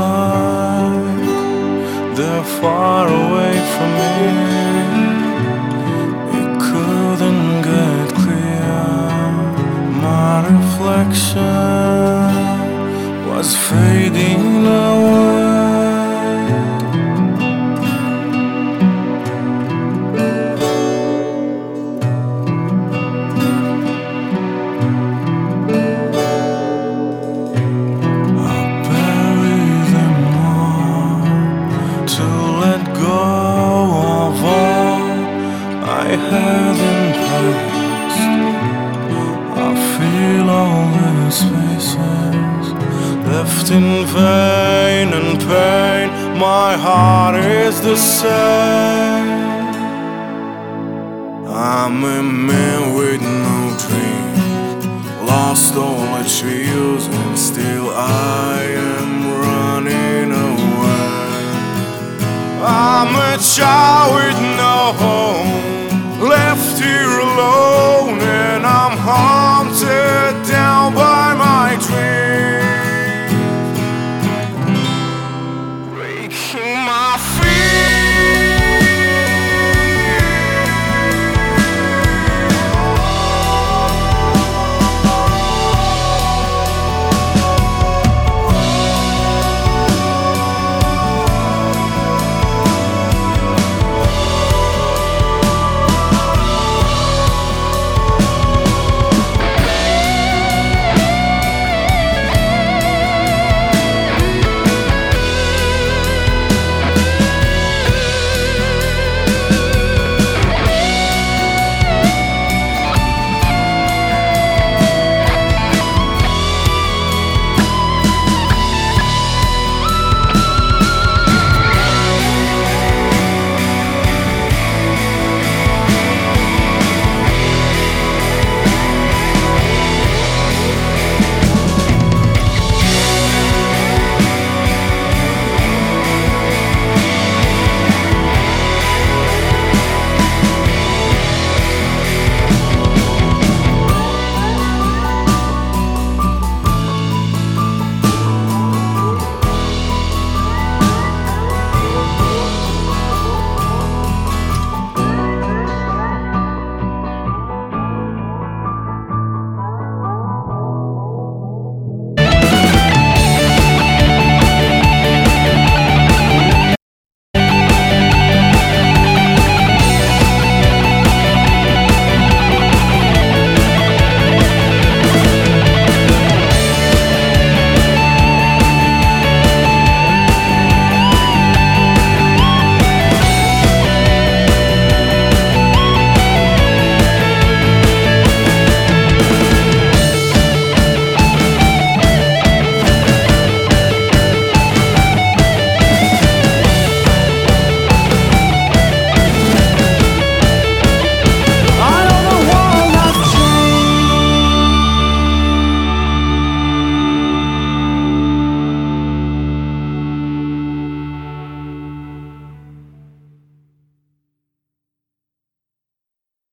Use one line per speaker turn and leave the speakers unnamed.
seems they're far away from me. It couldn't get clear. My reflection was fading away. In vain and pain. My heart is the same. I'm a man with no dream, lost all its feels, and still I am running away. I'm a child.